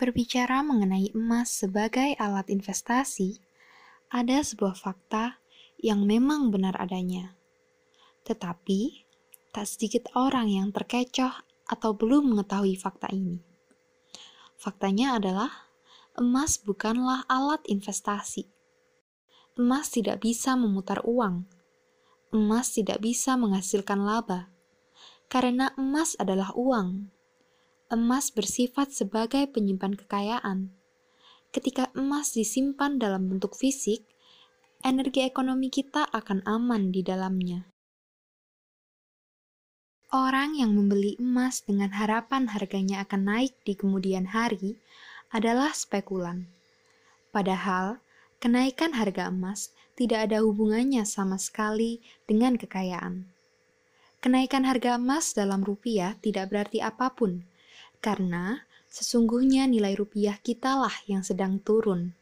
Berbicara mengenai emas sebagai alat investasi, ada sebuah fakta yang memang benar adanya. Tetapi, tak sedikit orang yang terkecoh atau belum mengetahui fakta ini. Faktanya adalah emas bukanlah alat investasi. Emas tidak bisa memutar uang. Emas tidak bisa menghasilkan laba. Karena emas adalah uang emas bersifat sebagai penyimpan kekayaan. Ketika emas disimpan dalam bentuk fisik, energi ekonomi kita akan aman di dalamnya. Orang yang membeli emas dengan harapan harganya akan naik di kemudian hari adalah spekulan. Padahal, kenaikan harga emas tidak ada hubungannya sama sekali dengan kekayaan. Kenaikan harga emas dalam rupiah tidak berarti apa pun karena sesungguhnya nilai rupiah kitalah yang sedang turun.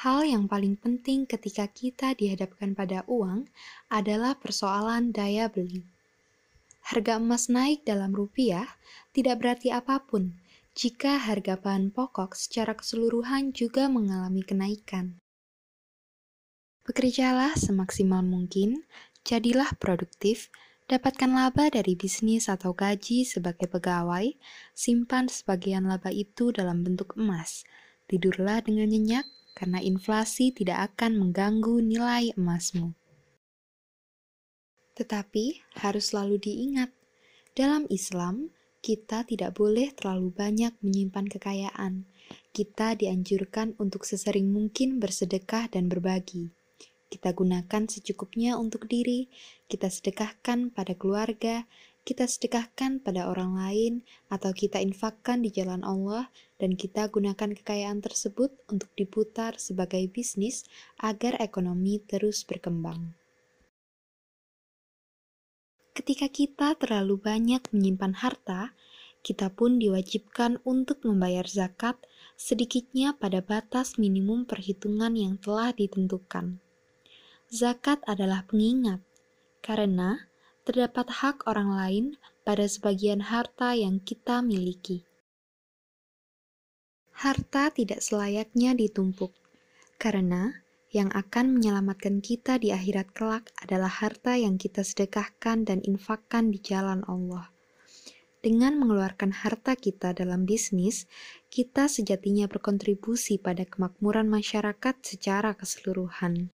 Hal yang paling penting ketika kita dihadapkan pada uang adalah persoalan daya beli. Harga emas naik dalam rupiah tidak berarti apa pun jika harga bahan pokok secara keseluruhan juga mengalami kenaikan. Bekerjalah semaksimal mungkin, jadilah produktif, Dapatkan laba dari bisnis atau gaji sebagai pegawai, simpan sebagian laba itu dalam bentuk emas. Tidurlah dengan nyenyak, karena inflasi tidak akan mengganggu nilai emasmu. Tetapi harus selalu diingat, dalam Islam kita tidak boleh terlalu banyak menyimpan kekayaan. Kita dianjurkan untuk sesering mungkin bersedekah dan berbagi kita gunakan secukupnya untuk diri, kita sedekahkan pada keluarga, kita sedekahkan pada orang lain, atau kita infakkan di jalan Allah, dan kita gunakan kekayaan tersebut untuk diputar sebagai bisnis agar ekonomi terus berkembang. Ketika kita terlalu banyak menyimpan harta, kita pun diwajibkan untuk membayar zakat sedikitnya pada batas minimum perhitungan yang telah ditentukan. Zakat adalah pengingat, karena terdapat hak orang lain pada sebagian harta yang kita miliki. Harta tidak selayaknya ditumpuk, karena yang akan menyelamatkan kita di akhirat kelak adalah harta yang kita sedekahkan dan infakkan di jalan Allah. Dengan mengeluarkan harta kita dalam bisnis, kita sejatinya berkontribusi pada kemakmuran masyarakat secara keseluruhan.